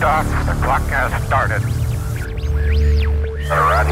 Liftoff. The clock has started. Right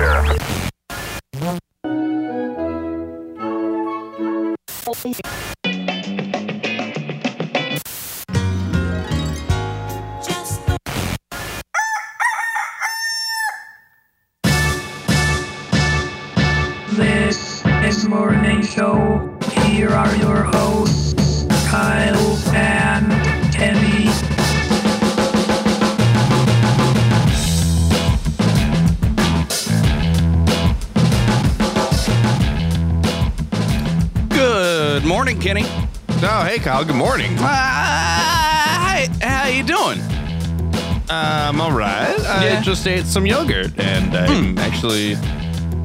I Yeah. just ate some yogurt, and I'm actually.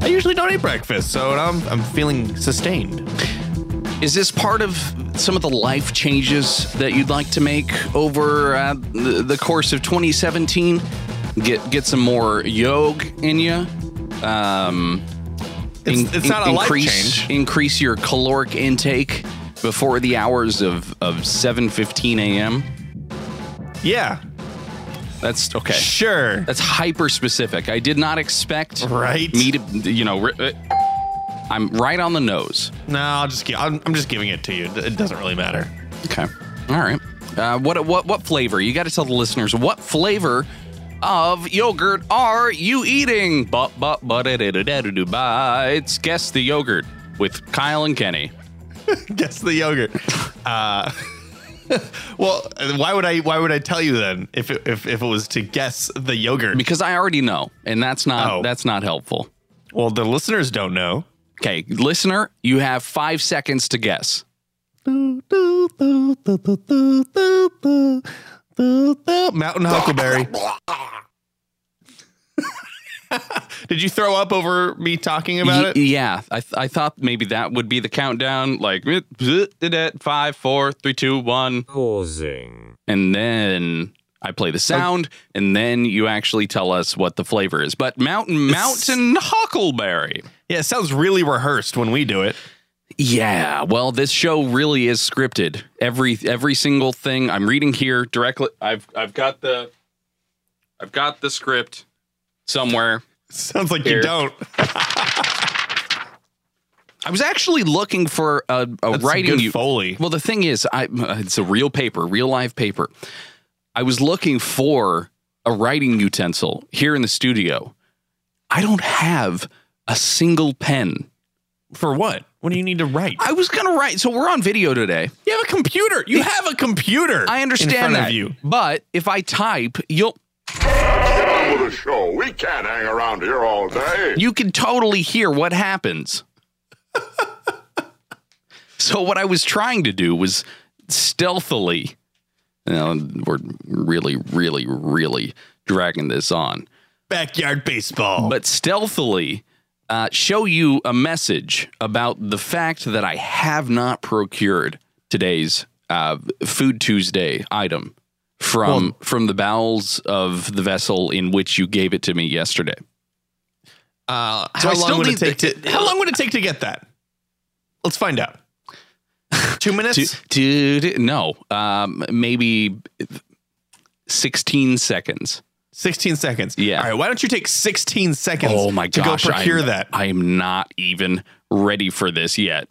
I usually don't eat breakfast, so I'm, I'm feeling sustained. Is this part of some of the life changes that you'd like to make over uh, the, the course of 2017? Get get some more yog in you. Um, It's- it's not a life increase, change. Increase your caloric intake before the hours of of 7:15 a.m. Yeah, That's okay. sure. That's hyper specific. I did not expect Right. me to, you know, ri- uh, I'm right on the nose. No, I'll just gi- I'm, I'm just giving it to you. It doesn't really matter. Okay. All right. Uh, what what what flavor? You got to tell the listeners what flavor of yogurt are you eating? But but but it it it it bites. Guess the yogurt with Kyle and Kenny. Guess the yogurt. Uh, well, why would I? Why would I tell you then if it, if if it was to guess the yogurt? Because I already know, and that's not Oh. that's not helpful. Well, the listeners don't know. Okay, listener, you have five seconds to guess. Mountain Huckleberry. Did you throw up over me talking about Y- it? Yeah, I, th- I thought maybe that would be the countdown. Like eh, eh, eh, five, four, three, two, one, Pausing. and then I play the sound, and then you actually tell us what the flavor is. But Mountain Mountain Huckleberry. Yeah, it sounds really rehearsed when we do it. Yeah, well, this show really is scripted. Every every single thing I'm reading here directly. I've I've got the I've got the script somewhere. Sounds like Here. you don't. I was actually looking for a, a writing good. Foley. Well, the thing is, I it's a real paper, real live paper. I was looking for a writing utensil here in the studio. I don't have a single pen. For what? What do you need to write? I was gonna write. So we're on video today. you have a computer. You have a computer. I understand in front that. of you. But if I type, you'll Get on with the show. We can't hang around here all day. you can totally hear what happens. so what I was trying to do was stealthily. You know, we're really, really, really dragging this on. Backyard baseball. but stealthily uh, show you a message about the fact that I have not procured today's uh, Food Tuesday item from from the bowels of the vessel in which you gave it to me yesterday. uh, So how long would it take the- to? How long would it take to get that? Let's find out. Two minutes. Dude, no, um, maybe sixteen seconds. 16 seconds. Yeah. All right. Why don't you take 16 seconds Oh my gosh, to gosh! go procure I'm, that? I am not even ready for this yet.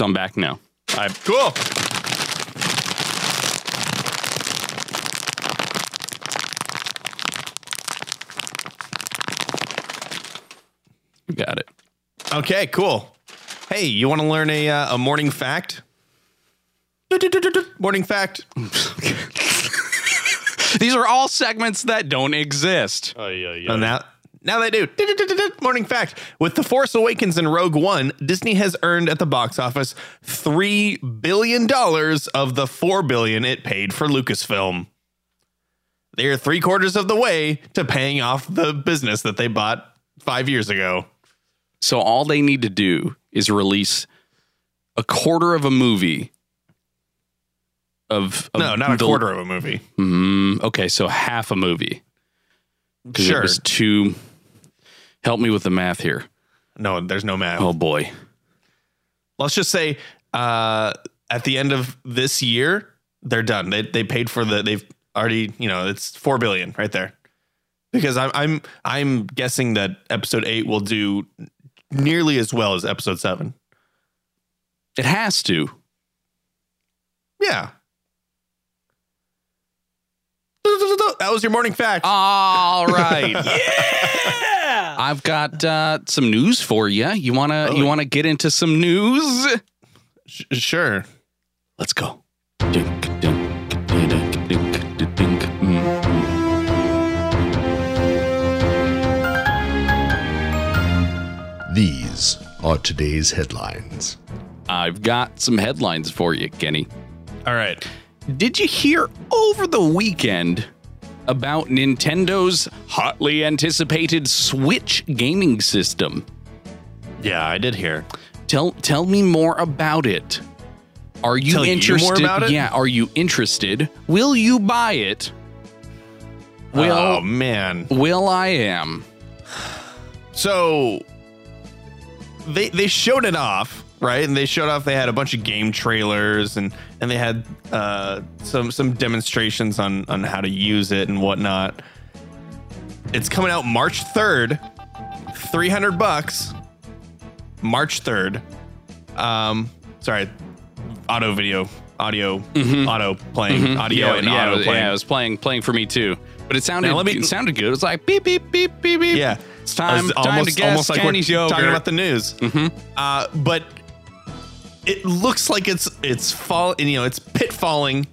So I'm back now. I, cool. Got it. Okay, cool. Hey, you want to learn a uh, a morning fact? Morning fact. These are all segments that don't exist. Oh, now, now they do. Morning fact. With The Force Awakens and Rogue One, Disney has earned at the box office $3 billion of the 4 billion it paid for Lucasfilm. They are three quarters of the way to paying off the business that they bought five years ago. So all they need to do is release a quarter of a movie of, of No, not a quarter of a movie. Mm, okay, so half a movie. 'Cause Sure. It was two. Help me with the math here. No, there's no math. Oh boy. Let's just say uh, at the end of this year, they're done. They they paid for the. They've already. You know, it's four billion right there. Because I'm I'm I'm guessing that episode eight will do nearly as well as episode seven. It has to. Yeah. That was your morning fact. All right. yeah. I've got uh, some news for you. You wanna Oh. you wanna get into some news? Sh- sure. Let's go. Dink, dink, dink, dink, dink, dink. Mm. These are today's headlines. I've got some headlines for you, Kenny. All right. Did you hear over the weekend about Nintendo's hotly anticipated Switch gaming system? Yeah, I did hear. Tell tell me more about it. Are you Tell you interested? about it? Yeah, are you interested? Will you buy it? Will oh man. Will I am. So they they showed it off, right? And they showed off they had a bunch of game trailers and and they had uh some some demonstrations on on how to use it and whatnot. It's coming out March 3rd. 300 bucks. March 3rd. Um sorry. Auto video, audio, auto playing, audio yeah, and yeah, auto was, playing. yeah, it was playing playing for me too. But it sounded Now, me- it sounded good. It was like beep beep beep beep beep. Yeah, It's time, time to guess like we're yogurt. talking about the news. Uh, but it looks like it's it's fall, you know, it's pitfalling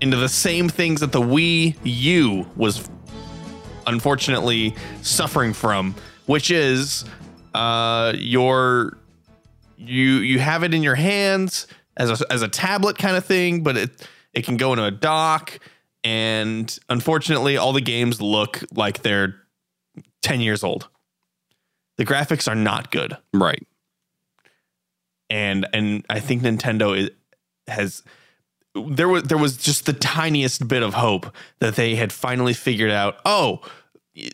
into the same things that the Wii U was unfortunately suffering from, which is uh, your you you have it in your hands as a, as a tablet kind of thing, but it it can go into a dock, and unfortunately, all the games look like they're ten years old. The graphics are not good, right. And and I think Nintendo is, has there was there was just the tiniest bit of hope that they had finally figured out. Oh,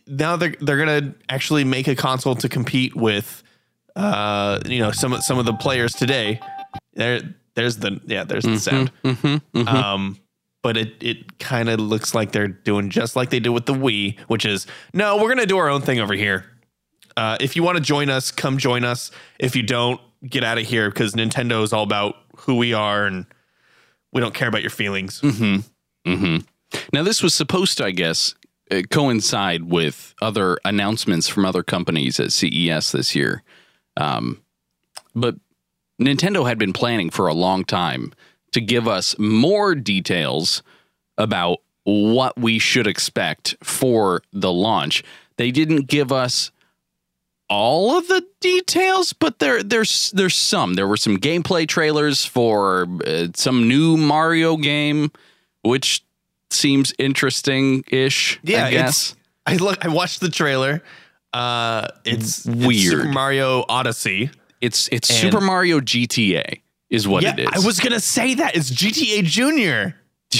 now they're they're gonna actually make a console to compete with, uh, you know, some some of the players today. There, there's the yeah, there's the sound. Um, but it it kind of looks like they're doing just like they did with the Wii, which is no, we're gonna do our own thing over here. Uh, if you want to join us, come join us. If you don't, get out of here because Nintendo is all about who we are and we don't care about your feelings. Mm-hmm. Mm-hmm. Now, this was supposed to, I guess, uh, coincide with other announcements from other companies at CES this year. Um, but Nintendo had been planning for a long time to give us more details about what we should expect for the launch. They didn't give us all of the details, but there there's there's some. There were some gameplay trailers for uh, some new Mario game, which seems interesting ish. Yeah, I guess. I look I watched the trailer. Uh it's it's Weird. Super Mario Odyssey. It's it's And- Super Mario GTA is what yeah, it is. I was gonna say that it's GTA Junior.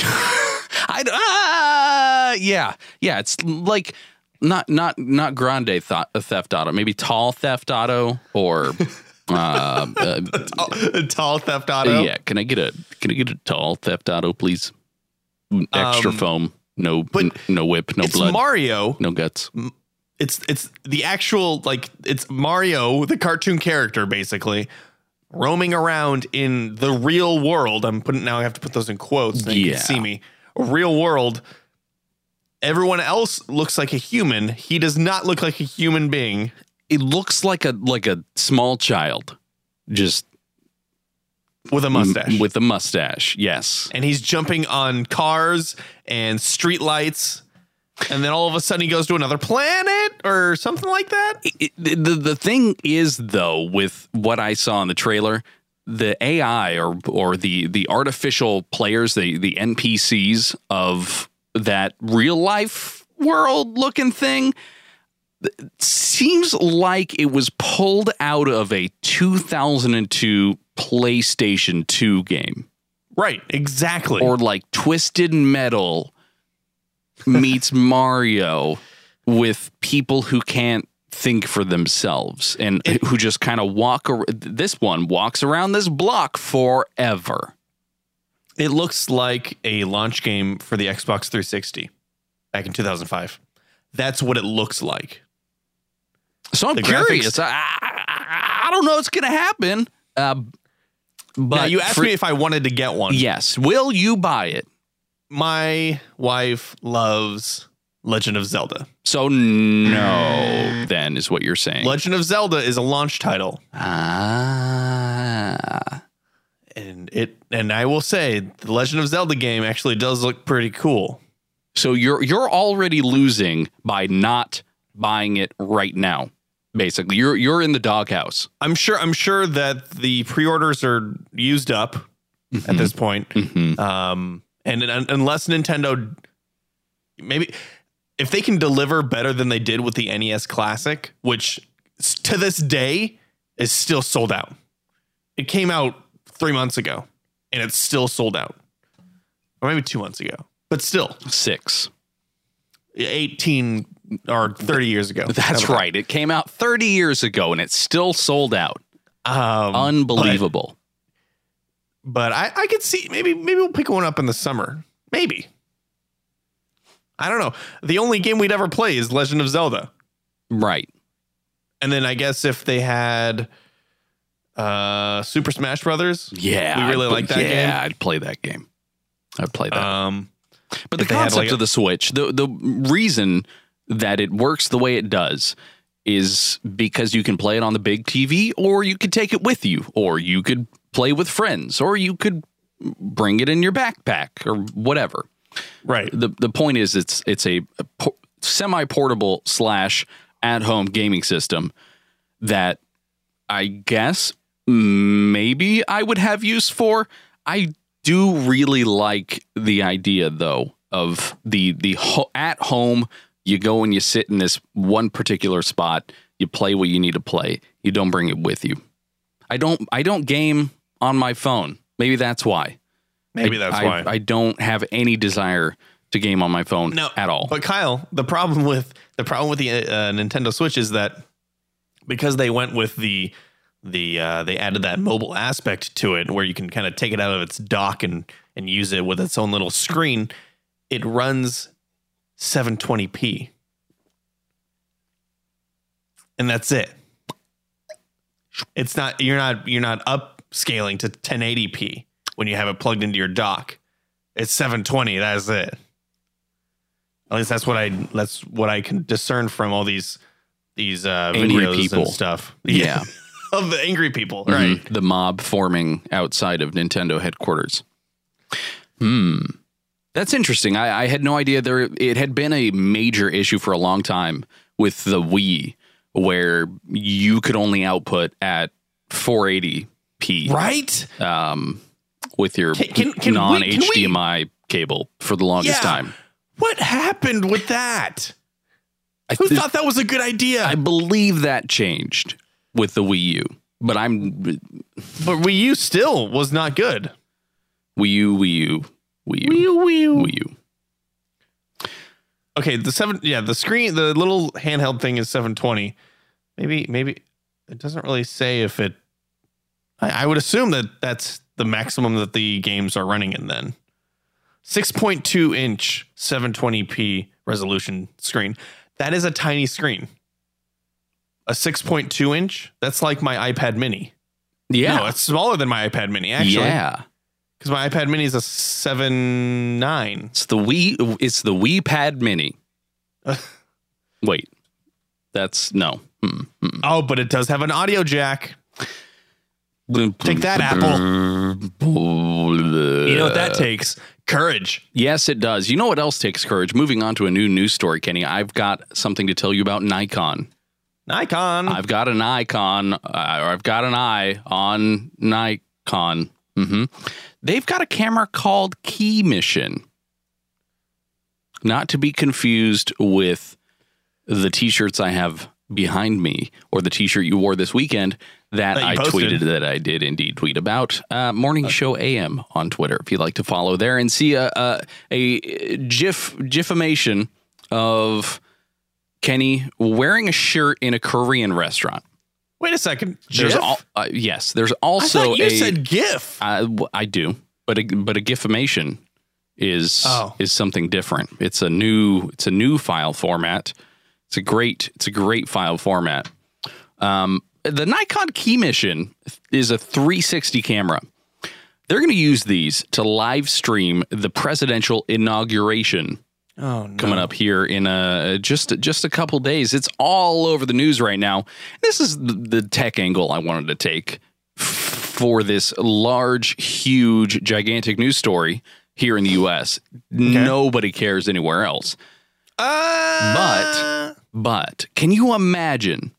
I uh, yeah yeah. It's like not not not Grande thought Theft Auto, maybe Tall Theft Auto or. uh, uh, Tall Theft Auto. yeah, can I get a can I get a tall theft auto, please? Extra Um, foam, no, but n- no whip, no it's blood, Mario. no guts. It's it's the actual like it's Mario, the cartoon character, basically roaming around in the real world. I'm putting now. I have to put those in quotes so you can see me. Real world. Everyone else looks like a human. He does not look like a human being. It looks like a like a small child, just with a mustache. with a mustache. Yes, and he's jumping on cars and street lights. And then all of a sudden he goes to another planet or something like that. It- the the thing is though, with what I saw in the trailer, the AI or or the the artificial players, the the NPCs of that real life world looking thing, seems like it was pulled out of a 2002 PlayStation 2 game Right, exactly. or like Twisted Metal meets Mario with people who can't think for themselves and who just kind of walk ar- this one walks around this block forever. It looks like a launch game for the Xbox 360 back in 2005. That's what it looks like. So I'm The curious. graphics- I, I, I don't know what's going to happen. Uh, but now, you asked for- me if I wanted to get one. Yes. Will you buy it? My wife loves Legend of Zelda. So no, then is what you're saying. Legend of Zelda is a launch title, ah. And it and I will say the Legend of Zelda game actually does look pretty cool. So you're you're already losing by not buying it right now. Basically, you're you're in the doghouse. I'm sure I'm sure that the pre-orders are used up at this point. Mhm. Um, and un- unless Nintendo, maybe if they can deliver better than they did with the NES Classic, which to this day is still sold out. It came out three months ago, and it's still sold out, or maybe two months ago, but still Six. eighteen or thirty years ago. That's right. It came out 30 years ago and it's still sold out. Um, Unbelievable. but I, I could see maybe maybe we'll pick one up in the summer. Maybe. I don't know. The only game we'd ever play is Legend of Zelda. right. And then I guess if they had uh Super Smash Brothers, Yeah. We really like that yeah, game. I'd play that game. I'd play that. um But the if they had, concept like, of the Switch, the the reason that it works the way it does is because you can play it on the big TV or you could take it with you or you could play with friends or you could bring it in your backpack or whatever. right. The the point is it's it's a, po- semi-portable slash at-home gaming system that I guess maybe I would have use for. I do really like the idea though of the the ho- at home you go and you sit in this one particular spot, you play what you need to play. You don't bring it with you. I don't I don't game on my phone. Maybe that's why. Maybe I- that's I, why. I don't have any desire to game on my phone no, at all. But Kyle, the problem with the problem with the uh, Nintendo Switch is that because they went with the the uh, they added that mobile aspect to it where you can kind of take it out of its dock and and use it with its own little screen. It runs 720p, and that's it. It's not you're not you're not upscaling to 1080p when you have it plugged into your dock. It's 720. That's it. At least that's what I that's what I can discern from all these these uh, Angry videos people. and stuff. Yeah. of the angry people, Mhm. right? The mob forming outside of Nintendo headquarters. Hmm. That's interesting. I, I had no idea there it had been a major issue for a long time with the Wii where you could only output at 480p Right? um, with your Can- can- can non we, HDMI cable for the longest Yeah. time. What happened with that? I, Who th- thought that was a good idea? I believe that changed with the Wii U, but I'm but Wii U still was not good. Wii U, Wii U, Wii U, U, Wii U. Wii U. Okay, the seven, yeah, the screen, the little handheld thing is 720. Maybe, maybe it doesn't really say if it. I, I would assume that that's the maximum that the games are running in. Then, 6.2 inch 720p resolution screen. That is a tiny screen. A 6.2 inch. That's like my iPad Mini. Yeah. No, it's smaller than my iPad Mini actually. yeah. because my iPad Mini is a seven nine. It's the Wii. It's the Wii Pad Mini. Wait, that's no. Mm, mm. Oh, but it does have an audio jack. Take that, Apple. You know what that takes? Courage. Yes, it does. You know what else takes courage? Moving on to a new news story, Kenny. I've got something to tell you about Nikon. Nikon. I've got an icon, uh, or I've got an eye on Nikon. hmm They've got a camera called KeyMission, not to be confused with the t-shirts I have behind me or the t-shirt you wore this weekend that, That I posted. tweeted that I did indeed tweet about uh, Morning Show AM on Twitter. If you'd like to follow there and see a a, a gif gifamation of Kenny wearing a shirt in a Korean restaurant. Wait a second. There's GIF? al- uh, yes, there's I also thought you a said GIF. I do, but a, but a gifamation is Oh. is something different. It's a new it's a new file format. It's a great it's a great file format. Um, the Nikon KeyMission is a 360 camera. They're going to use these to live stream the presidential inauguration Oh no. coming up here in a just just a couple days. It's all over the news right now. This is the, tech angle I wanted to take for this large, huge, gigantic news story here in the U.S. Nobody cares anywhere else. Uh, But but can you imagine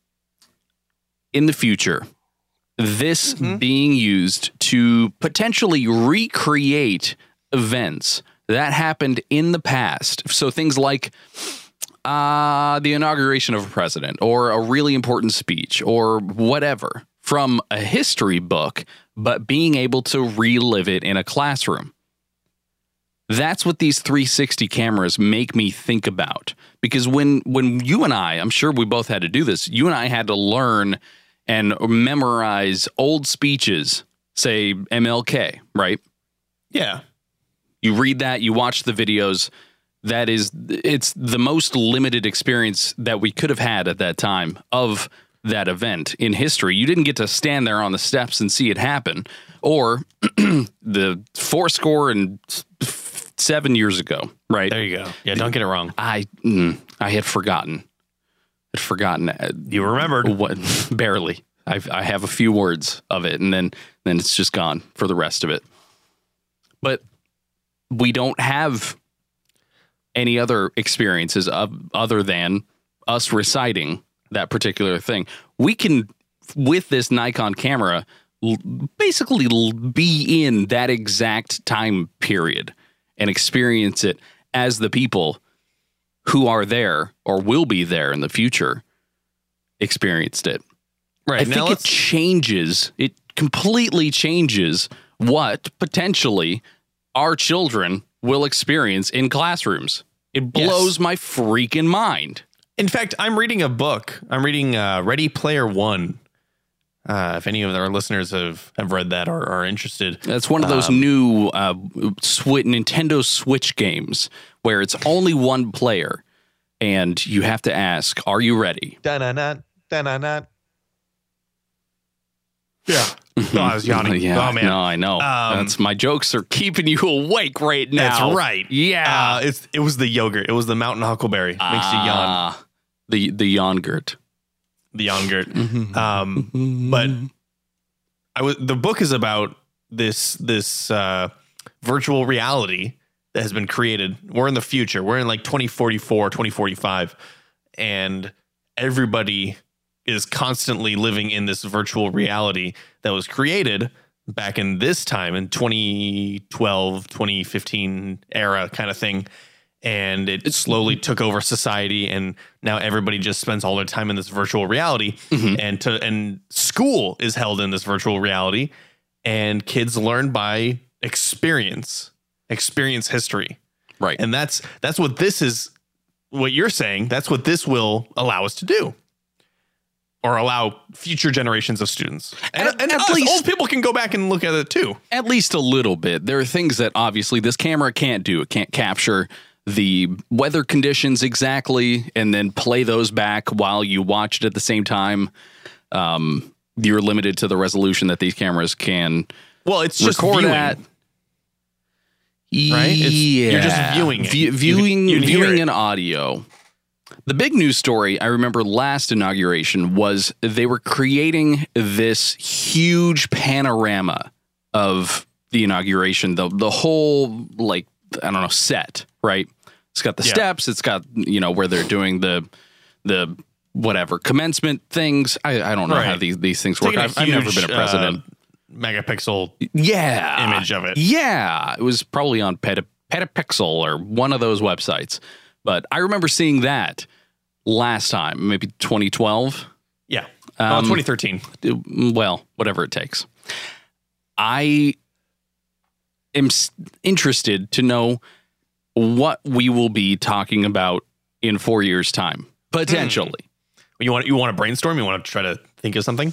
in the future this being used to potentially recreate events that happened in the past? So things like uh, the inauguration of a president or a really important speech or whatever from a history book, but being able to relive it in a classroom. That's what these 360 cameras make me think about. Because when when you and I, I'm sure we both had to do this, you and I had to learn and memorize old speeches, say MLK, right? yeah. You read that, you watch the videos. That is, it's the most limited experience that we could have had at that time of that event in history. You didn't get to stand there on the steps and see it happen, or the four score and seven years ago, right? There you go. Yeah, don't get it wrong. I mm, I had forgotten. Had forgotten uh, You remembered. what barely. I I have a few words of it, and then then it's just gone for the rest of it. But we don't have any other experiences of other than us reciting that particular thing. We can with this Nikon camera l- basically l- be in that exact time period and experience it as the people who are there or will be there in the future experienced it. Right. I now think it changes. It completely changes what potentially our children will experience in classrooms. It blows my freaking mind. In fact, I'm reading a book. I'm reading uh, Ready Player One. Uh, if any of our listeners have, have read that or are interested, That's one of those new uh, Swi Nintendo Switch games where it's only one player, and you have to ask, "Are you ready?" Da-na-na, da-na-na. Yeah. Oh, I was yawning. yeah, oh man. no, I know. Um, That's my jokes are keeping you awake right now. That's right. Yeah, Uh, it's it was the yogurt. It was the mountain huckleberry. Makes you yawn. Ah, The the yogurt. The yogurt. Mm-hmm. Um, but I was the book is about this this uh, virtual reality that has been created. We're in the future. We're in like 2044, 2045, and everybody is constantly living in this virtual reality that was created back in this time in 2012, 2015 era kind of thing. And it slowly took over society, and now everybody just spends all their time in this virtual reality. Mm-hmm. And to and school is held in this virtual reality, and kids learn by experience, experience history Right. and that's that's what this is what you're saying that's what this will allow us to do or allow future generations of students and, At- and at us, least- old people can go back and look at it too At least a little bit. There are things that obviously this camera can't do. It can't capture the weather conditions exactly and then play those back while you watch it at the same time. Um, you're limited to the resolution that these cameras can well it's just viewing. at. Right? It's- you're just viewing it. View- You- viewing, you can viewing an audio. The big news story I remember last inauguration was they were creating this huge panorama of the inauguration, the the whole like I don't know set, right? It's got the Yeah. steps, it's got you know where they're doing the the whatever commencement things. I, I don't know how these these things work. I've, I've never been a president. uh, megapixel yeah, image of it. yeah, it was probably on Peta, Petapixel or one of those websites. But I remember seeing that last time, maybe 2012. Yeah. Um, oh, 2013. well, whatever it takes. I am s- interested to know what we will be talking about in four years' time, potentially. Hmm. You want you want to brainstorm? You want to try to think of something?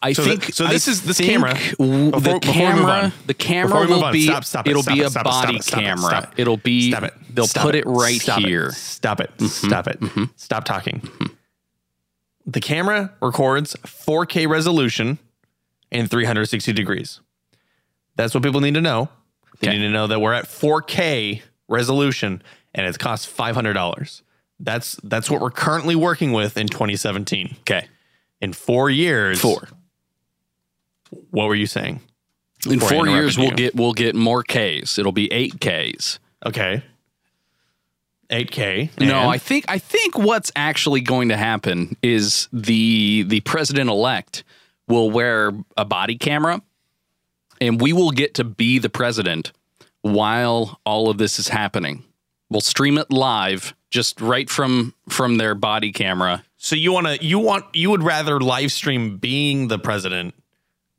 I So think the- so I this is- this camera- w- before- the before we move camera the camera Before we move will on, be stop, stop it, it'll stop be it, a body it, it, camera. stop it. It'll be Stop it. they'll Stop put it, right Stop here. Stop it. Mm-hmm. Stop it. Mm-hmm. Stop talking. Mm-hmm. The camera records 4K resolution and 360 degrees. That's what people need to know. They Okay. need to know that we're at 4K resolution and it costs $500. That's that's what we're currently working with in 2017. Okay. In 4 years. Four. What were you saying? In four years we'll you. get we'll get more Ks. It'll be eight Ks. Okay. 8K. No, I think I think what's actually going to happen is the the president elect will wear a body camera and we will get to be the president while all of this is happening. We'll stream it live just right from from their body camera. So you want to you want you would rather live stream being the president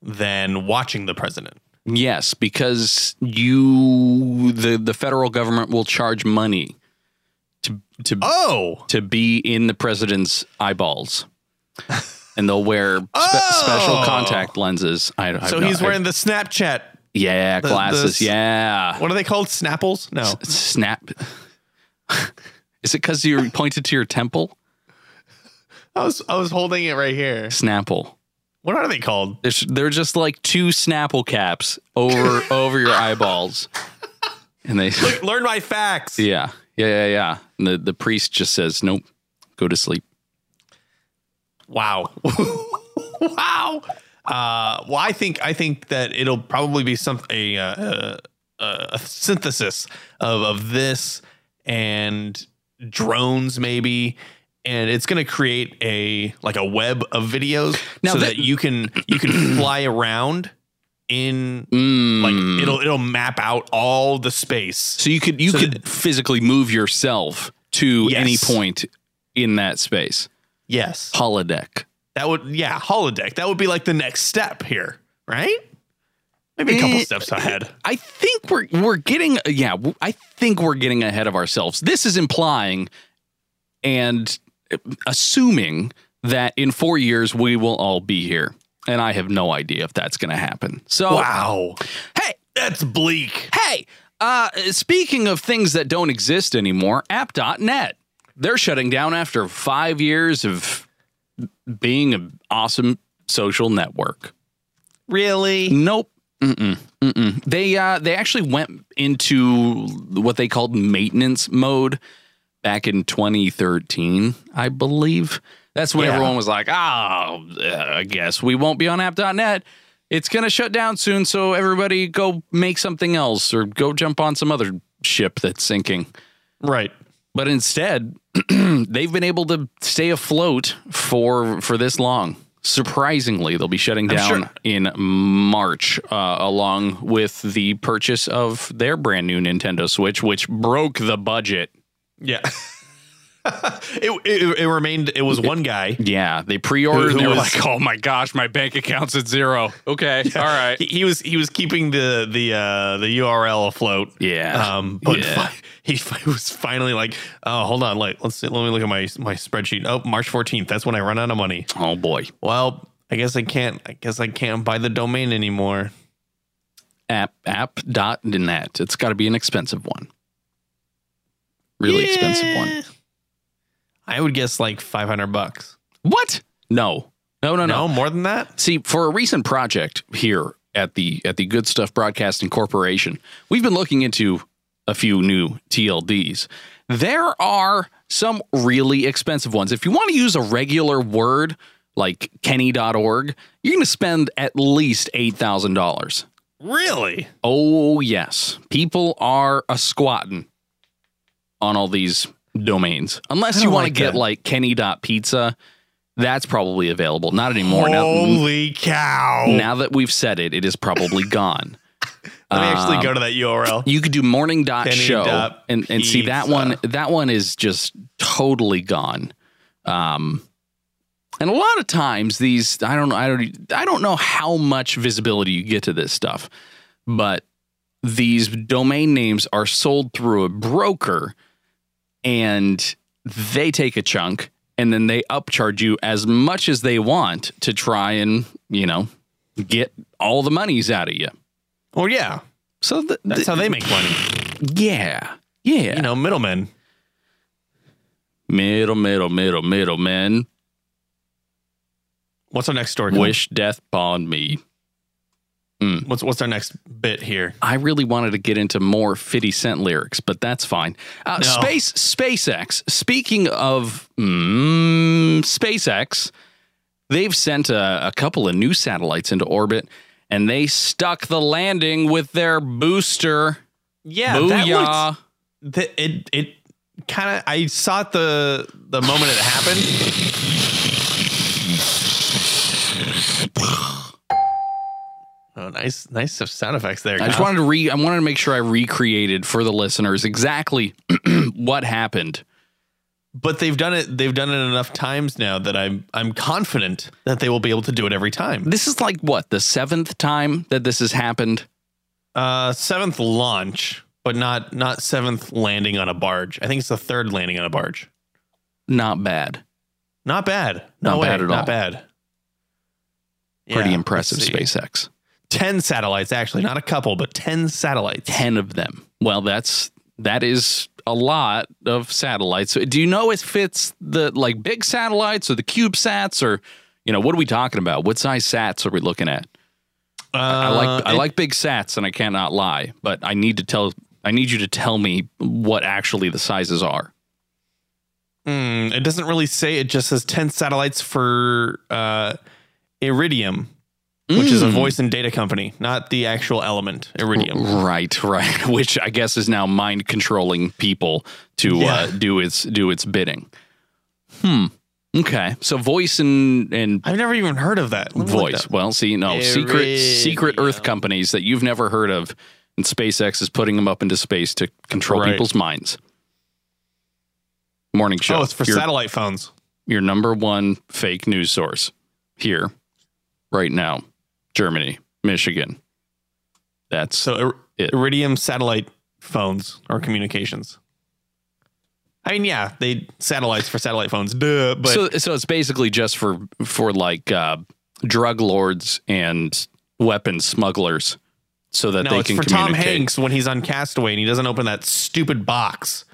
than watching the president. Yes, because you the the federal government will charge money to to Oh, to be in the president's eyeballs. And they'll wear spe- oh! special Oh. contact lenses. I, I so he's I- wearing the Snapchat. yeah the- glasses. the- yeah, What are they called? Snapples? No. snap. Is it because you pointed to your temple? I was I was holding it right here. Snapple. What are they called? They're, they're just like two Snapple caps over over your eyeballs, and they. Learn my facts. Yeah, yeah, yeah, yeah. And the the priest just says, "Nope, go to sleep." Wow. wow. Uh, well, I think I think that it'll probably be some a, uh, uh, a synthesis of of this and drones maybe and it's going to create a like a web of videos Now so that- that you can you can fly around in Mm. like it'll it'll map out all the space So you could you So could that- physically move yourself to Yes. any point in that space. yes Holodeck. that would yeah holodeck that would be like the next step here right maybe a couple Eh, steps ahead I think we're we're getting yeah, I think we're getting ahead of ourselves. This is implying and assuming that in 4 years we will all be here. And I have no idea if that's going to happen. So wow hey, that's bleak Hey, uh, speaking of things that don't exist anymore, app.net. They're shutting down after five years of being an awesome social network. really Nope. Mm-mm. Mm-mm. They uh, they actually went into what they called maintenance mode back in 2013, I believe. That's when Yeah. everyone was like, "Oh, I guess we won't be on app.net. It's going to shut down soon, so everybody go make something else or go jump on some other ship that's sinking." right But instead, they've been able to stay afloat for for this long. Surprisingly, they'll be shutting down sure- in March, uh, along with the purchase of their brand new Nintendo Switch, which broke the budget. Yeah it, it, it remained it was one guy Yeah, they pre-ordered. Who- and they who were was- like, "Oh my gosh, my bank account's at zero. Okay, all right. he, he was he was keeping the the uh the url afloat Yeah. um but Yeah. fi- he, fi- was finally like oh hold on like let's see, let me look at my my spreadsheet oh march 14th that's when i run out of money Oh boy, well i guess i can't i guess i can't buy the domain anymore app app.net. It's got to be an expensive one, really expensive one. i would guess like 500 bucks What? No, no, no, no. no more than that See, for a recent project here at the at the Good Stuff Broadcasting Corporation, we've been looking into a few new TLDs. There are some really expensive ones. If you want to use a regular word like kenny.org, you're going to spend at least $8,000. really Oh, yes. People are a squatting on all these domains. Unless you want to like get that. like kenny.pizza, that's probably available. Not anymore. Now, holy cow now that we've said it, it is probably gone. let me Um, actually go to that url You could do morning dot show and, and see that one that one is just totally gone. Um, and a lot of times these, I don't know, I don't, I don't know how much visibility you get to this stuff, but these domain names are sold through a broker, and they take a chunk, and then they upcharge you as much as they want to try and you know get all the monies out of you. Well, yeah, So the, that's the- how they make money. yeah, yeah. You know, middlemen. middle, middle, middle, middlemen. What's our next story? Wish death upon me. What's what's our next bit here? I really wanted to get into more 50 Cent lyrics, but that's fine. Uh, No. Space SpaceX. Speaking of mm, SpaceX, they've sent a, a couple of new satellites into orbit, and they stuck the landing with their booster. Yeah, Booyah! that it it kind of I saw it the the moment it happened. Oh, nice, nice sound effects there. I just wanted to re. I wanted to make sure I recreated for the listeners exactly what happened. but they've done it. They've done it enough times now that I'm I'm confident that they will be able to do it every time. This is like what the seventh time that this has happened. Uh, seventh launch, but not not seventh landing on a barge. I think it's the third landing on a barge. Not bad. Not bad. No Not way. bad at not all. bad. Pretty Yeah, impressive. SpaceX. 10 satellites actually not a couple but 10 satellites 10 of them. Well, that's that is a lot of satellites. So do you know if it's the like big satellites or the CubeSats or you know what are we talking about? What size sats are we looking at? I like I Uh, it- like big sats and I cannot lie, but I need to tell I need you to tell me what actually the sizes are. mm, it doesn't really say it just says 10 satellites for uh iridium which is a Mm. voice and data company not the actual element iridium Right, right. Which I guess is now mind controlling people to uh, do its do its bidding. Hmm. Okay. So voice and and i've never even heard of that Let me look voice. that- Well, see, no secret secret Earth companies that you've never heard of, and SpaceX is putting them up into space to control Right. people's minds. Morning show. oh it's for your, satellite phones your number one fake news source here, right now, Germany, Michigan. That's so ir- It- iridium satellite phones or communications i mean yeah they satellites for satellite phones duh but so. So it's basically just for for like uh, drug lords and weapons smugglers, so that no, they it's can for Tom. Hanks when he's on Castaway and he doesn't open that stupid box.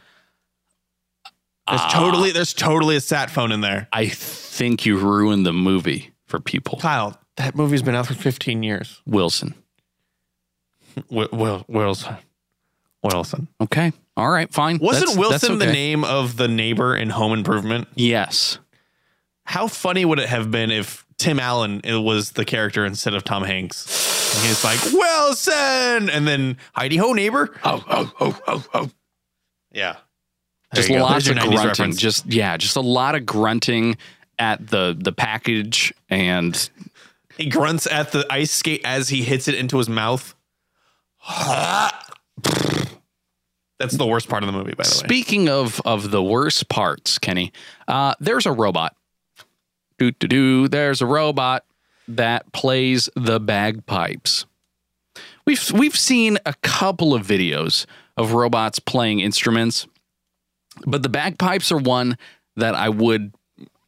There's Ah. totally there's totally a sat phone in there. I think you ruined the movie for people. Kyle, that movie's been out for 15 years. Wilson. Will, Will Wilson. Wilson. Okay. All right. Fine. Wasn't That's- Wilson that's the name of the neighbor in Home Improvement? Yes. How funny would it have been if Tim Allen was the character instead of Tom Hanks? And he's like, Wilson! And then Heidi Ho neighbor. Oh, oh, oh, oh, oh. Yeah. There Just lots of grunting. reference. Just yeah, just a lot of grunting at the the package and He grunts at the ice skate as he hits it into his mouth. That's the worst part of the movie, by the way. Speaking of of the worst parts, Kenny, uh, there's a robot. Do do do. There's a robot that plays the bagpipes. We've we've seen a couple of videos of robots playing instruments, but the bagpipes are one that I would,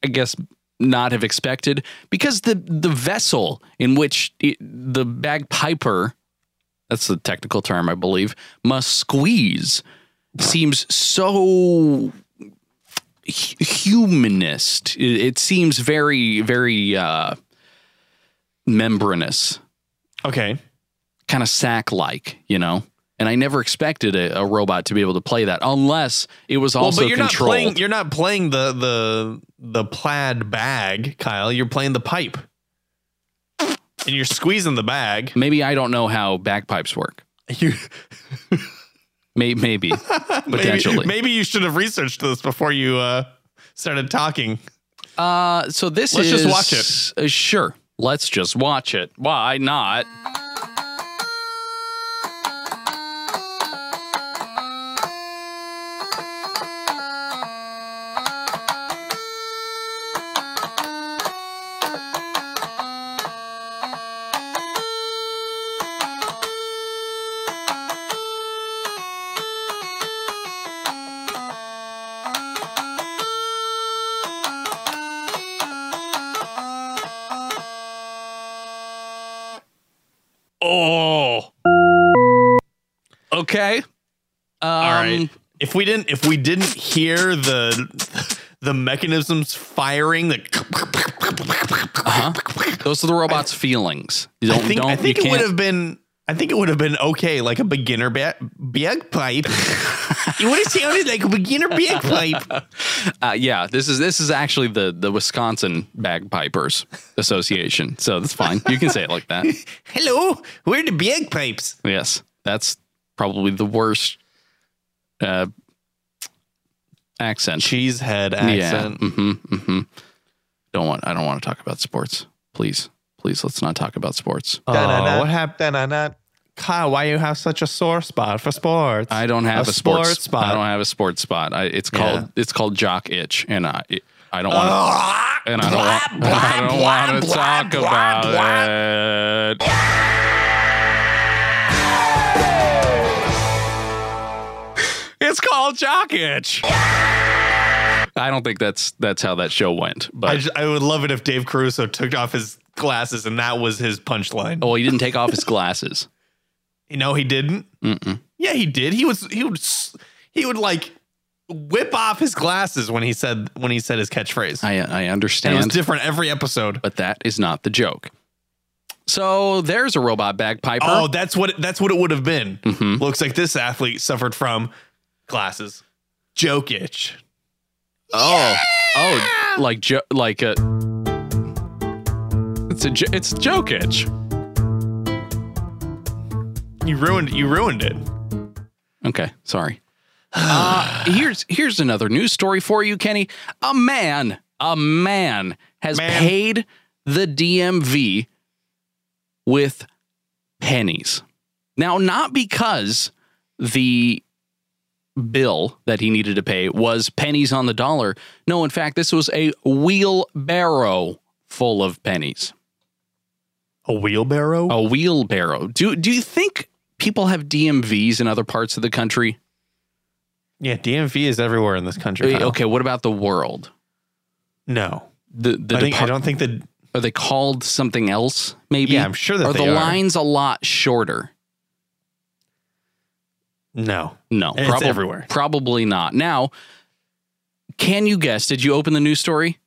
I guess, not have expected because the the vessel in which it, the bagpiper that's the technical term, I believe, must squeeze seems so humanist. It, it seems very, very uh, membranous, Okay. kind of sack like, you know? And I never expected a, a robot to be able to play that unless it was Well, also but you're not controlled. playing. You're not playing the the the plaid bag, Kyle. You're playing the pipe, and you're squeezing the bag. maybe I don't know how bagpipes work. You May, maybe, potentially. Maybe, maybe you should have researched this before you uh, started talking. Uh, so this Let's is just watch it. Uh, sure, let's just watch it. Why not? Um, All right. If we didn't, if we didn't hear the the mechanisms firing, the Those are the robot's feelings. You I don't. think don't I think it would have been. I think it would have been okay, like a beginner ba- bagpipe. you would have sounded like a beginner bagpipe. Uh, yeah, this is this is actually the the Wisconsin Bagpipers Association, so that's fine. You can say it like that. Hello, we're the bagpipes? Yes, that's probably the worst uh, accent. Cheesehead Yeah. accent. hmm mm-hmm. Don't want. I don't want to talk about sports. Please, please, let's not talk about sports. Oh, Da-na-na. what happened? Kyle, why you have such a sore spot for sports? I don't have a, sports, sports spot. I don't have a sports spot. I, it's Yeah. called it's called jock itch, and I I don't want to. And I don't want. I don't want to talk about it. It's called jock itch. I don't think that's that's how that show went. But I, just, I would love it if Dave Caruso took off his glasses and that was his punchline. oh, he didn't take off his glasses. No, he didn't. Mm-mm. Yeah, he did. He was he would he would like whip off his glasses when he said when he said his catchphrase. I I and it was different every episode. but that is not the joke. So there's a robot bagpiper. Oh, that's what that's what it would have been. Mhm. Looks like this athlete suffered from glasses. Joke itch. Oh, oh, like jo- like a. It's a jo- it's joke itch. You ruined you ruined it. Okay, sorry. Uh, here's here's another news story for you, Kenny. A man, a man has Man. paid the DMV with pennies. Now, not because the bill that he needed to pay was pennies on the dollar. No, in fact, this was a wheelbarrow full of pennies. A wheelbarrow? A wheelbarrow. Do do you think people have DMVs in other parts of the country? Yeah, DMV is everywhere in this country. Kyle. Okay, what about the world? No. The the I, think, I don't think that are they called something else? Maybe. Yeah, I'm sure that Are the are. lines a lot shorter? No. No, It's probab- everywhere. Probably not. Now, can you guess? Did you open the news story?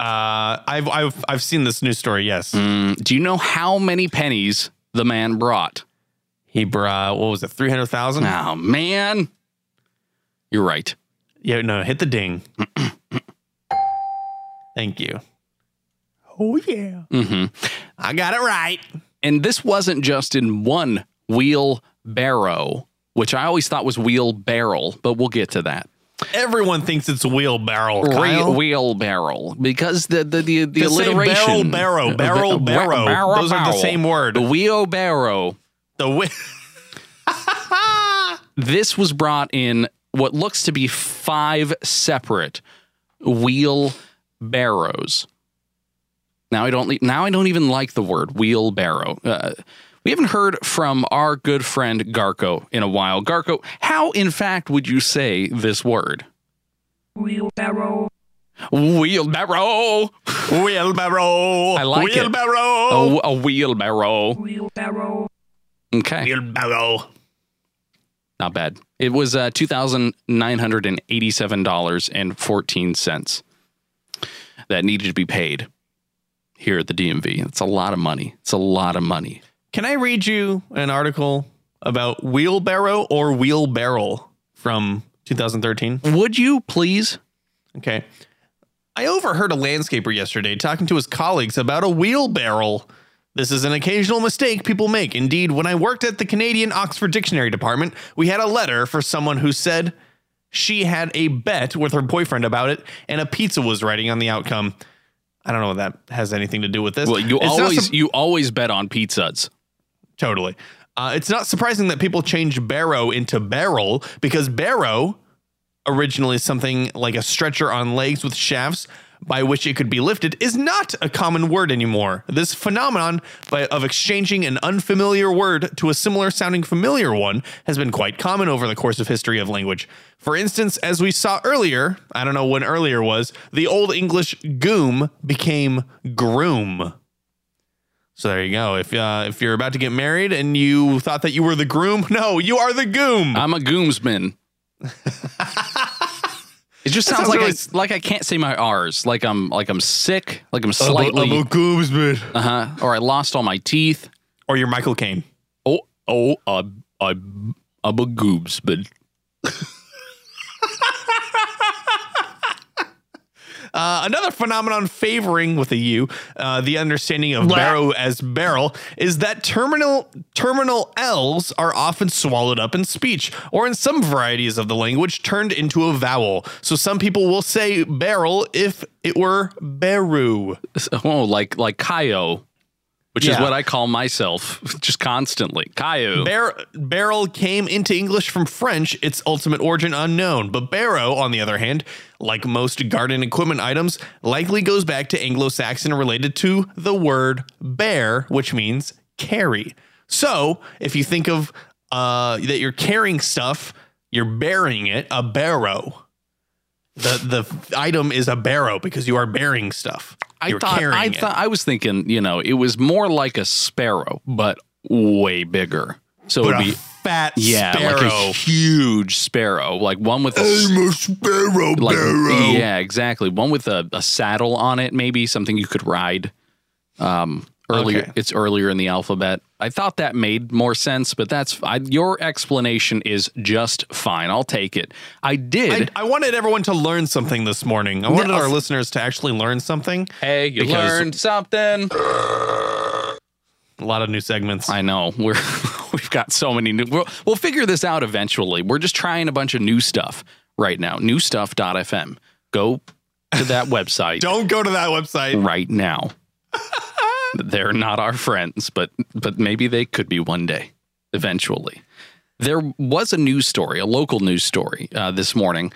Uh, I've I've I've seen this news story. Yes, Mm, do you know how many pennies the man brought? he brought what was it, three hundred thousand? Oh man, you're right. Yeah, no, hit the ding. Thank you. Oh yeah, Mm-hmm. I got it right. And this wasn't just in one wheelbarrow, which I always thought was wheelbarrow, but we'll get to that. Everyone thinks it's wheelbarrow. Re- wheelbarrow because the the the, the Just alliteration barrel, barrel, barrel, Ba- barrow. Those are the same word. The wheelbarrow. The wheel. This was brought in what looks to be five separate wheelbarrows. Now I don't now I don't even like the word wheelbarrow. Uh, we haven't heard from our good friend Garco in a while. Garco, how in fact would you say this word? wheelbarrow, Wheelbarrow. wheelbarrow. I like it. wheelbarrow. A, a wheelbarrow. wheelbarrow, Okay. Wheelbarrow. Not bad. It was uh, two thousand nine hundred and eighty-seven dollars and fourteen cents that needed to be paid here at the DMV. It's a lot of money. It's a lot of money. Can I read you an article about wheelbarrow or wheelbarrel from 2013? Would you please? Okay. I overheard a landscaper yesterday talking to his colleagues about a wheelbarrow. This is an occasional mistake people make. Indeed, when I worked at the Canadian Oxford Dictionary Department, we had a letter for someone who said she had a bet with her boyfriend about it and a pizza was writing on the outcome. I don't know what that has anything to do with this. Well, you It's always you always bet on pizzas. Totally. Uh, it's not surprising that people change barrow into barrel because barrow originally something like a stretcher on legs with shafts by which it could be lifted is not a common word anymore. This phenomenon by, of exchanging an unfamiliar word to a similar sounding familiar one has been quite common over the course of history of language. For instance, as we saw earlier, I don't know when earlier was, the Old English goom became groom. So there you go. If uh, if you're about to get married and you thought that you were the groom, no, you are the goom. I'm a goomsman. It just sounds, sounds like really I, s- like I can't say my R's. Like I'm like I'm sick. Like I'm slightly, I'm a goomsman. uh huh, or I lost all my teeth. Or you're Michael Caine. Oh oh, I I I'm a goomsman. Uh, another phenomenon favoring with a U, uh, the understanding of barrow as barrel, is that terminal terminal L's are often swallowed up in speech, or in some varieties of the language, turned into a vowel. So some people will say barrel if it were barrow. Oh, like like Kaio, which is what I call myself just constantly. Kaio. Bar- barrel came into English from French, its ultimate origin unknown. But barrow, on the other hand, like most garden equipment items, likely goes back to Anglo Saxon related to the word bear, which means carry. So if you think of uh, that you're carrying stuff, you're bearing it, a barrow. The the item is a barrow because you are bearing stuff. I thought I it. thought I was thinking, you know, it was more like a sparrow, but way bigger. So But it'd a be fat yeah, sparrow. like a huge sparrow, like one with a I'm a sparrow, like barrow. yeah, exactly, one with a, a saddle on it, maybe something you could ride. Um, earlier, Okay. it's earlier in the alphabet. I thought that made more sense, but that's I, your explanation is just fine. I'll take it. I I, did. I wanted everyone to learn something this morning. I wanted No. our listeners to actually learn something. hey, you learned something. A lot of new segments. I know we're we've got so many new. We'll, we'll figure this out eventually. We're just trying a bunch of new stuff right now. Newstuff.fm. Go to that website Don't go to that website. right now. They're not our friends, but but maybe they could be one day, eventually. There was a news story, a local news story uh, this morning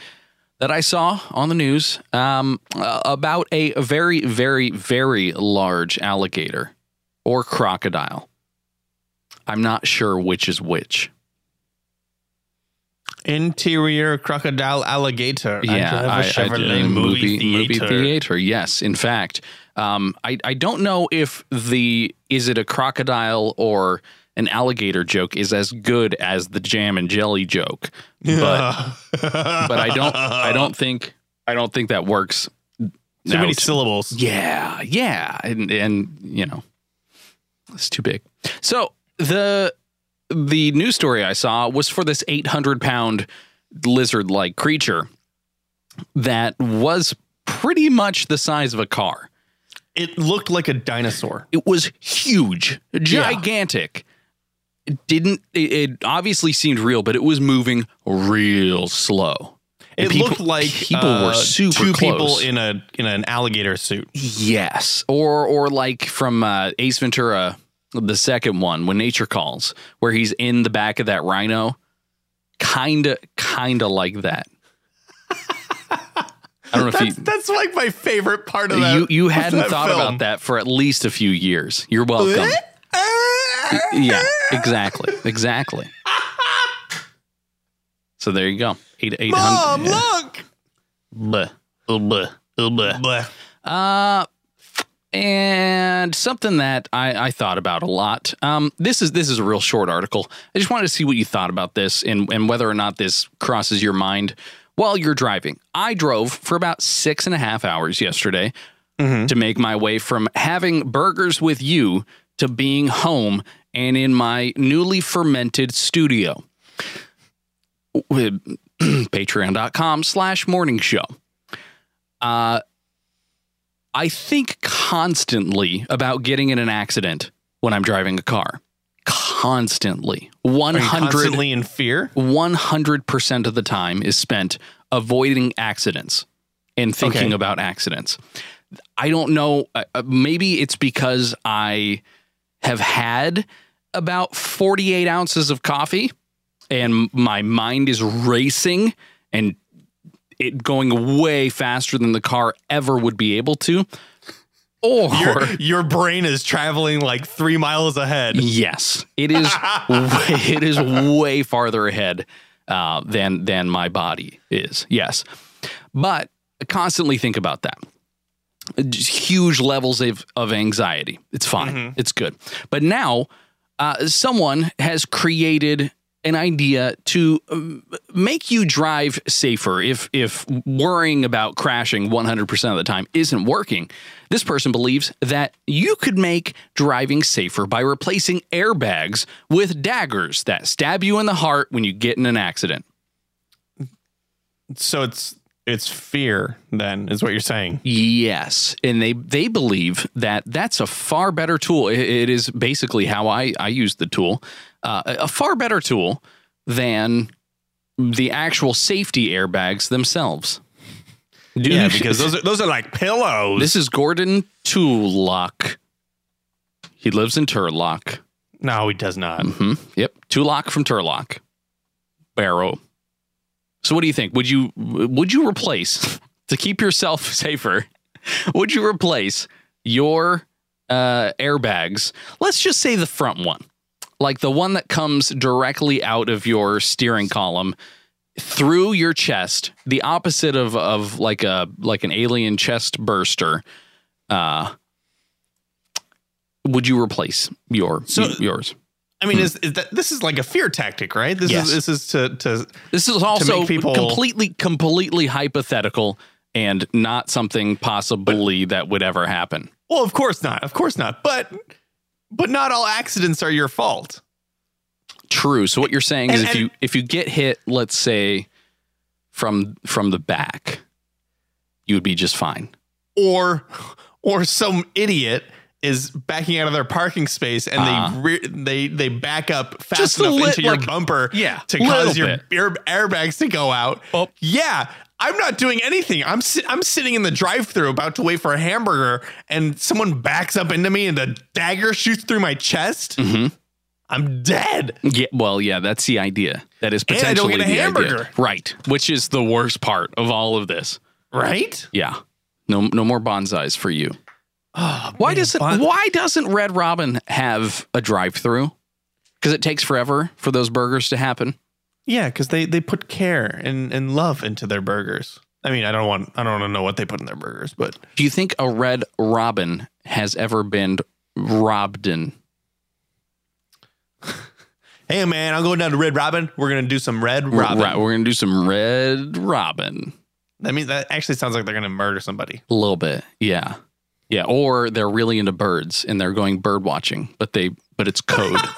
that I saw on the news um, about a very, very, very large alligator or crocodile. I'm not sure which is which. Interior crocodile alligator. Yeah, the I, I did a movie, movie theater. theater. Yes, in fact, um, I I don't know if the is it a crocodile or an alligator joke is as good as the jam and jelly joke, but but I don't I don't think I don't think that works. Too many syllables. Yeah, yeah, and and you know, it's too big. So the the news story I saw was for this 800 pound lizard like creature that was pretty much the size of a car. It looked like a dinosaur. It was huge, gigantic. It didn't. It, it obviously seemed real, but it was moving real slow. And It people- looked like people uh, were super two people in a in an alligator suit. Yes, or or like from uh, Ace Ventura, the second one, when nature calls, where he's in the back of that rhino, kinda kinda like that. I don't know if That's, you that's like my favorite part of that. you, you hadn't thought film. about that for at least a few years. You're welcome. yeah, exactly, exactly. So there you go. Eight eight Mom, hundred. look. Bleh, bleh, bleh. Bleh. Uh, and something that I, I thought about a lot. Um, this is this is a real short article. I just wanted to see what you thought about this and and whether or not this crosses your mind while you're driving. I drove for about six and a half hours yesterday to make my way from having burgers with you to being home and in my newly fermented studio. With patreon.com slash morning show. Uh, I think constantly about getting in an accident when I'm driving a car. Constantly. Are you 100, constantly in fear? 100% of the time is spent avoiding accidents and thinking Okay. about accidents. I don't know. uh, uh, maybe it's because I have had about 48 ounces of coffee and my mind is racing and it going way faster than the car ever would be able to. Or Your, your brain is traveling like three miles ahead. yes, it is. way, it is way farther ahead uh, than than my body is. Yes, but constantly think about that. just huge levels of, of anxiety. It's fine. It's good. But now, uh, someone has created an idea to um, make you drive safer if if worrying about crashing 100% of the time isn't working. This person believes that you could make driving safer by replacing airbags with daggers that stab you in the heart when you get in an accident. So it's it's fear. Then is what you're saying. Yes, and they they believe that that's a far better tool. It- it is basically how I I use the tool, uh, a far better tool than the actual safety airbags themselves. Dude, Yeah, because those are those are like pillows. this is Gordon Tullock. He lives in Turlock. no, he does not. Hmm. Yep, Tullock from Turlock. Barrow. So, what do you think? Would you would you replace to keep yourself safer? Would you replace your uh, airbags? Let's just say the front one, like the one that comes directly out of your steering column through your chest, the opposite of of like a like an alien chest burster. Uh, would you replace your So- yours? I mean, is, is that this is like a fear tactic, right? This Yes. is this is to to This is also people- completely, completely hypothetical and not something possibly that would ever happen. well, of course not, of course not, but but not all accidents are your fault. True. So what you're saying is And- if you if you get hit, let's say from from the back, you would be just fine. or or some idiot is backing out of their parking space and Ah. they re- they they back up fast Just enough lit- into your like- bumper yeah, to cause your, bit. your airbags to go out. Oh. Yeah, I'm not doing anything. I'm si- I'm sitting in the drive-through about to wait for a hamburger and someone backs up into me and the dagger shoots through my chest. Mm-hmm. I'm dead. Yeah, well, yeah, that's the idea. That is And I potentially don't get a the idea. right? Which is the worst part of all of this. Right? Yeah, no, no more bonsais for you. Oh, Why doesn't bon- Why doesn't Red Robin have a drive-through? Because it takes forever for those burgers to happen. Yeah, because they they put care and, and love into their burgers. I mean, I don't want I don't want to know what they put in their burgers, but Do you think a red robin has ever been robbed in? hey man, I'm going down to Red Robin. We're gonna do some Red Robin. Right, we're gonna do some red robin. I mean, that actually sounds like they're gonna murder somebody. A little bit, yeah, yeah. Or they're really into birds and they're going bird watching, but they but it's code.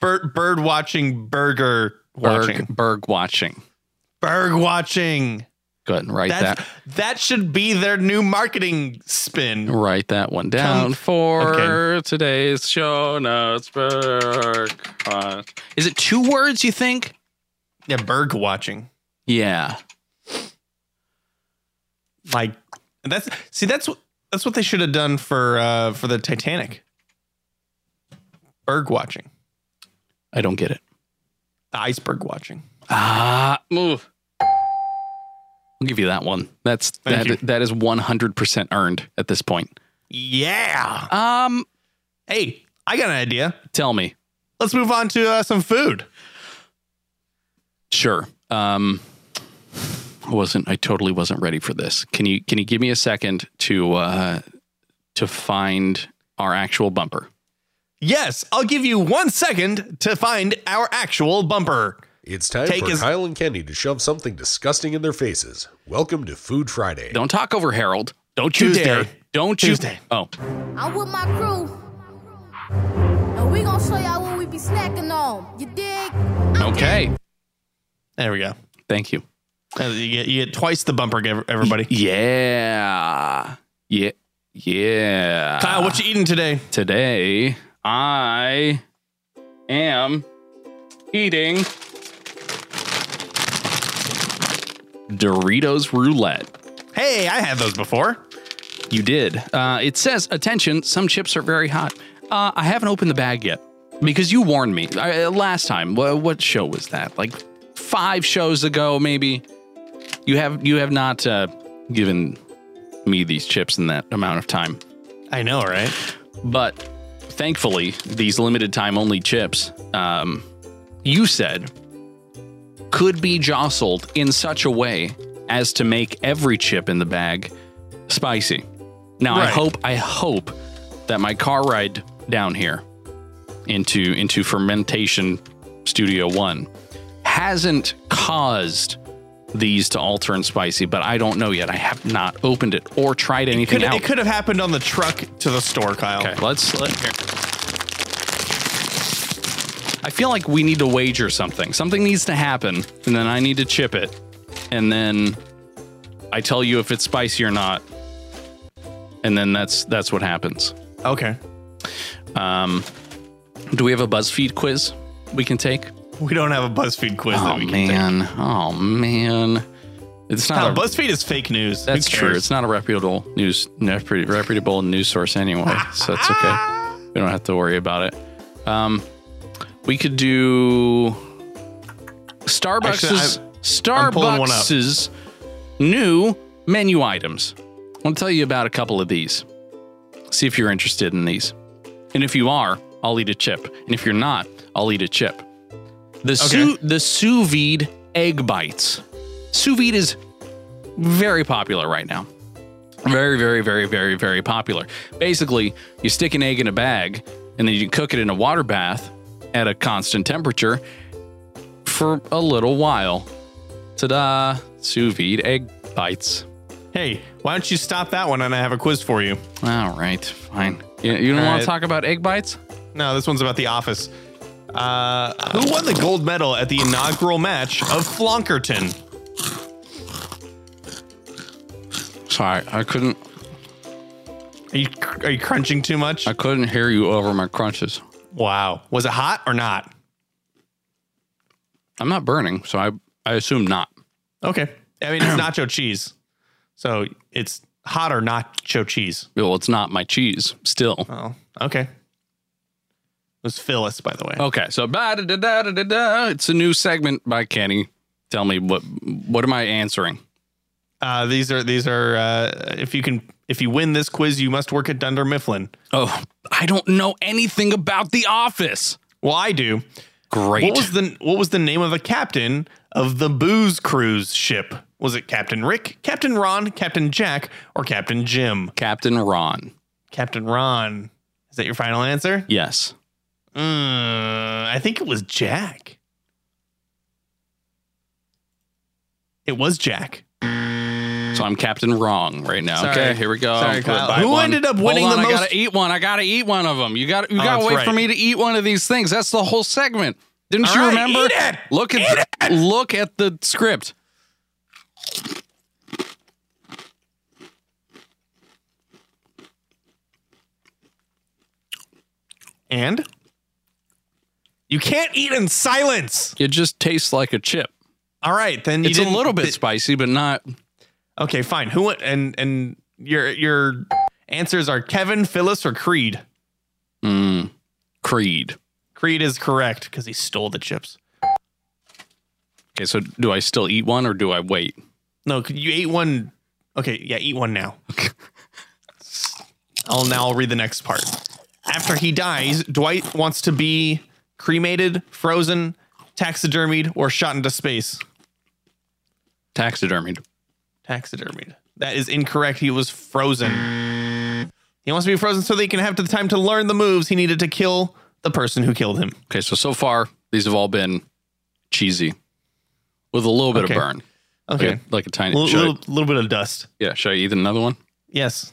Bird bird watching, burger watching, Berg, watching. berg watching. berg watching. Good, write That's, that. that should be their new marketing spin. Write that one down Come- for okay. today's show notes. Berg watch. Is it two words? You think? Yeah, berg watching. Yeah. Like that's see that's what that's what they should have done for uh for the Titanic. Berg watching, I don't get it. the iceberg watching. Ah, move. I'll give you that one. That's Thank that, you. that is 100% earned at this point. Yeah. Um, Hey, I got an idea. tell me. Let's move on to uh, some food. Sure. Um wasn't I totally wasn't ready for this. Can you can you give me a second to uh to find our actual bumper? Yes, I'll give you one second to find our actual bumper. It's time Take for his- Kyle and Kenny to shove something disgusting in their faces. Welcome to Food Friday. Don't talk over Harold. Don't you Tuesday. dare. Don't you Tuesday. Oh, I'm with my crew. And we gonna show y'all what we be snacking on. You dig? okay. There we go. Thank you. Uh, You get, you get twice the bumper, everybody. Yeah. Yeah. Yeah. Kyle, what you eating today? Today, I am eating Doritos Roulette. Hey, I had those before. You did. Uh, it says, attention, some chips are very hot. Uh, I haven't opened the bag yet because you warned me uh, last time. What, what show was that? Like five shows ago, maybe. You have you have not uh, given me these chips in that amount of time. I know, right? But thankfully, these limited time only chips, um, you said, could be jostled in such a way as to make every chip in the bag spicy. Now I Right. hope I hope that my car ride down here into into fermentation studio 1 hasn't caused these to alter and spicy, but I don't know yet. I have not opened it or tried anything Could, out. it could have happened on the truck to the store, Kyle. Okay, let's let here. I feel like we need to wager something. Something needs to happen, and then I need to chip it, and then I tell you if it's spicy or not, and then that's that's what happens. Okay. Um, do we have a BuzzFeed quiz we can take? We don't have a BuzzFeed quiz Oh that we can man, oh man, it's not. No, a, BuzzFeed is fake news. That's true. It's not a reputable news reputable news source anyway, so it's okay. We don't have to worry about it. Um, we could do Starbucks' Actually, I'm pulling one up. Starbucks' new menu items. I want to tell you about a couple of these. See if you're interested in these. And if you are, I'll eat a chip. And if you're not, I'll eat a chip. The sous the sous vide egg bites. Sous vide is very popular right now. Very, very, very, very, very popular. Basically, you stick an egg in a bag and then you cook it in a water bath at a constant temperature for a little while. Ta-da! Sous vide egg bites. Hey, why don't you stop that one and I have a quiz for you? All right, fine. You, you don't want right. to talk about egg bites? No, this one's about The Office. Uh, who won the gold medal at the inaugural match of Flonkerton? Sorry, I couldn't. Are you are you crunching too much? I couldn't hear you over my crunches. Wow. Was it hot or not? I'm not burning, so I I assume not. Okay. I mean, it's nacho cheese. So it's hot or nacho cheese. Well, it's not my cheese still. Oh, okay. Was Phyllis, by the way. Okay, so it's a new segment by Kenny. Tell me what what am I answering? Uh, these are these are uh, if you can if you win this quiz, you must work at Dunder Mifflin. Oh, I don't know anything about the office. Well, I do. Great. What was the what was the name of the captain of the booze cruise ship? Was it Captain Rick, Captain Ron, Captain Jack, or Captain Jim? Captain Ron? Captain Ron. Is that your final answer? Yes. Uh, I think it was Jack. It was Jack. So I'm Captain Wrong right now. Sorry. Okay, here we go. Sorry, Kyle. Who one. ended up Hold winning on, the I most- gotta eat one. I gotta eat one of them. You got you Oh, gotta that's wait for me to eat one of these things. That's the whole segment. Didn't All you right, remember? eat it. Look at the, look at the script. And you can't eat in silence. It just tastes like a chip. All right, then you It's a little bit th- spicy, but not. Okay, fine. Who went and and your your answers are Kevin, Phyllis, or Creed. Mm, Creed. Creed is correct because he stole the chips. Okay, so do I still eat one or do I wait? No, you ate one. Okay, yeah, eat one now. I'll now I'll read the next part. After he dies, Dwight wants to be cremated, frozen, taxidermied, or shot into space. Taxidermied. Taxidermied. That is incorrect. He was frozen. He wants to be frozen so that he can have the time to learn the moves he needed to kill the person who killed him. Okay, so so far these have all been cheesy with a little bit Okay. of burn. Okay. Like, like a tiny. Little, I- little, little bit of dust. yeah, should I eat another one? Yes.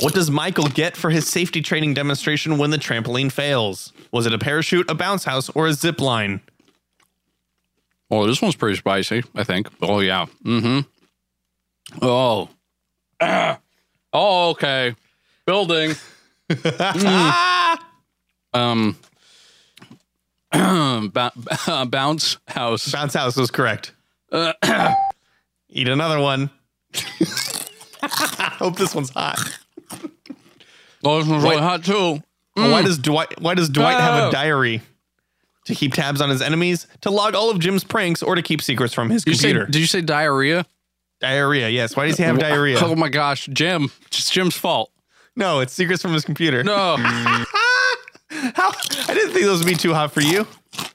What does Michael get for his safety training demonstration when the trampoline fails? Was it a parachute, a bounce house, or a zip line? Oh, this one's pretty spicy, I think. Oh yeah. Mm-hmm. Oh. Ah. Oh, okay. Building. Mm. Um ba- uh, bounce house. Bounce house was correct. Eat another one. Hope this one's hot. Oh, this one's really hot too. Why mm. does Dwight why does Dwight have Oh. a diary? To keep tabs on his enemies, to log all of Jim's pranks, or to keep secrets from his Did you say, computer. did you say diarrhea? diarrhea, yes. Why does he have diarrhea? Oh my gosh, Jim. It's Jim's fault. No, it's secrets from his computer. No. How? I didn't think those would be too hot for you.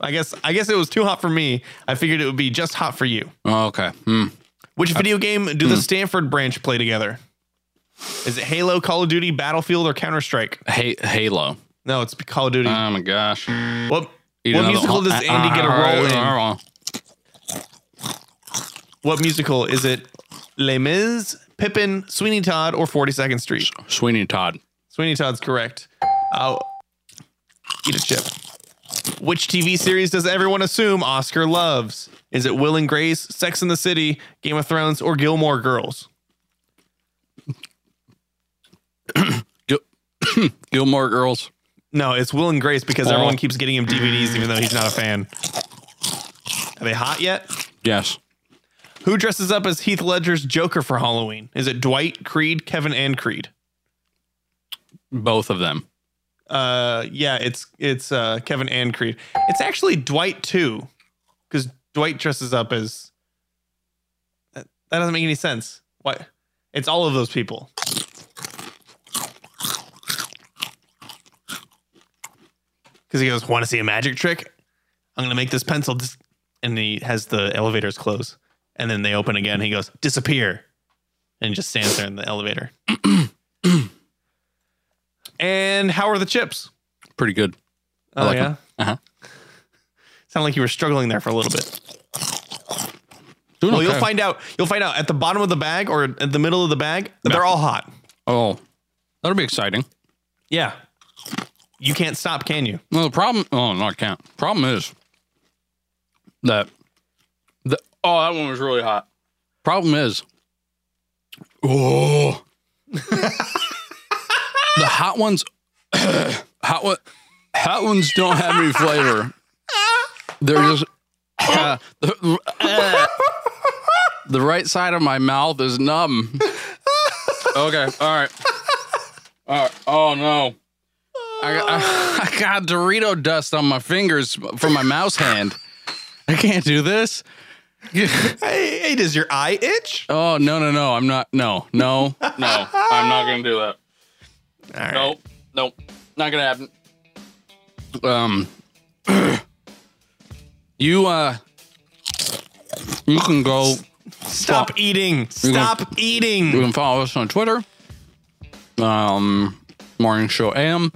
I guess I guess it was too hot for me. I figured it would be just hot for you. Oh, okay. Hmm. Which video uh, game do the hmm. Stamford branch play together? Is it Halo, Call of Duty, Battlefield, or Counter Strike? Hey, Halo. No, it's Call of Duty. Oh my gosh. what Eat what musical does uh, Andy get a uh, role uh, in? What musical is it? Les Mis, Pippin, Sweeney Todd, or Forty Second Street? Sweeney Todd. Sweeney Todd's correct. I'll eat a chip. Which TV series does everyone assume Oscar loves? Is it Will and Grace, Sex in the City, Game of Thrones, or Gilmore Girls? Gil- Gilmore Girls. No, it's Will and Grace because everyone keeps getting him DVDs even though he's not a fan. Are they hot yet? Yes. Who dresses up as Heath Ledger's Joker for Halloween? Is it Dwight, Creed, Kevin, and Creed? Both of them. Uh, yeah, it's it's uh, Kevin and Creed. It's actually Dwight too, because Dwight dresses up as. That, that doesn't make any sense. What? It's all of those people. Because he goes, "Want to see a magic trick? I'm gonna make this pencil." Dis-, and he has the elevators close, and then they open again. He goes, "Disappear," and just stands there in the elevator. and how are the chips? Pretty good. Oh like yeah. 'em. Uh-huh. Sound like you were struggling there for a little bit. Doing Well, you'll find out. You'll find out at the bottom of the bag or at the middle of the bag. They're all hot. Oh, that'll be exciting. Yeah. You can't stop, can you? Well, the problem. Oh no, I can't. Problem is that the oh that one was really hot. Problem is, oh, the hot ones, hot one, hot ones don't have any flavor. They're just uh, the, uh, the right side of my mouth is numb. Okay, all right, all right. Oh no. I got, I, got Dorito dust on my fingers from my mouse hand. I can't do this. Hey, hey, does your eye itch? Oh no no no! I'm not. No no no! I'm not gonna do that. All right. Nope nope. Not gonna happen. Um, you uh, you can go. Stop eating. Stop You eating. You can follow us on Twitter. Um, Morning Show AM.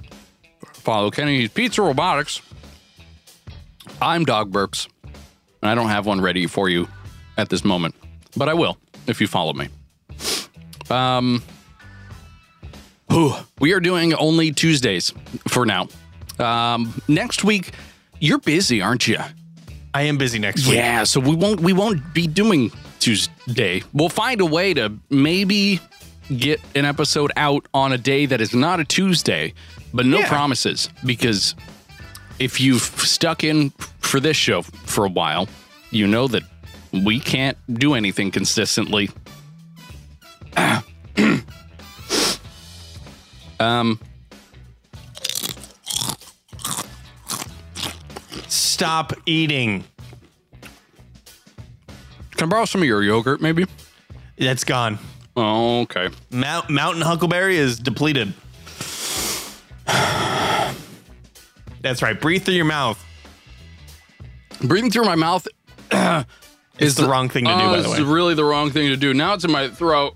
Follow Kenny's Pizza Robotics. I'm Dog Burps. And I don't have one ready for you at this moment, but I will if you follow me. Um, whew, we are doing only Tuesdays for now. Um, next week, you're busy, aren't you? I am busy next week. Yeah, so we won't we won't be doing Tuesday. We'll find a way to maybe get an episode out on a day that is not a Tuesday, but no Yeah. promises because if you've stuck in for this show for a while, you know that we can't do anything consistently. um Stop eating. can I borrow some of your yogurt maybe? That's gone. Oh, okay. Mount, Mountain Huckleberry is depleted. That's right. Breathe through your mouth. Breathing through my mouth Is the, wrong thing to do, Oh, by it's the way. really the wrong thing to do. Now it's in my throat.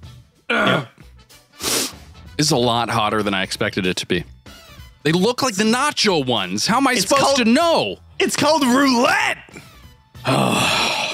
It's a lot hotter than I expected it to be. They look like the nacho ones. How am I It's supposed called- to know? It's called roulette.